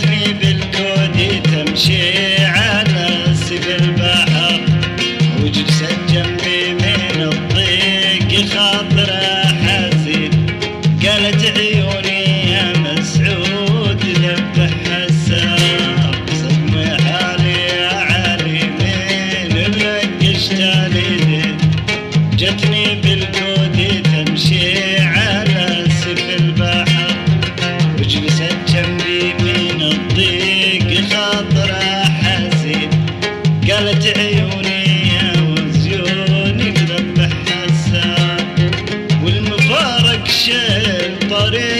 تجري بالكود تمشي على البحر. جنبي من الضيق خاطره زالت عيوني وزيونك ذبح حسان والمفارق شيء طريق.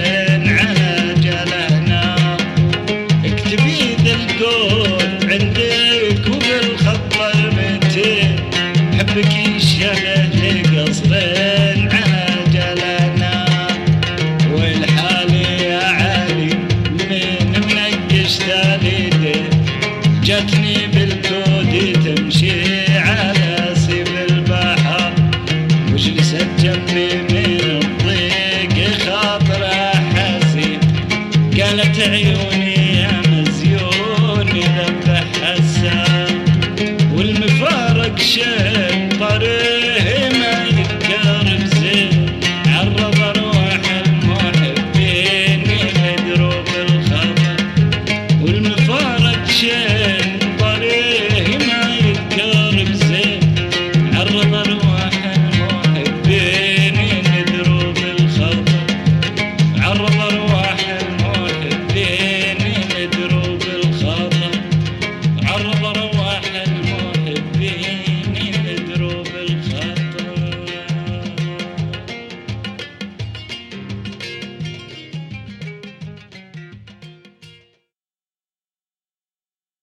قالت عيوني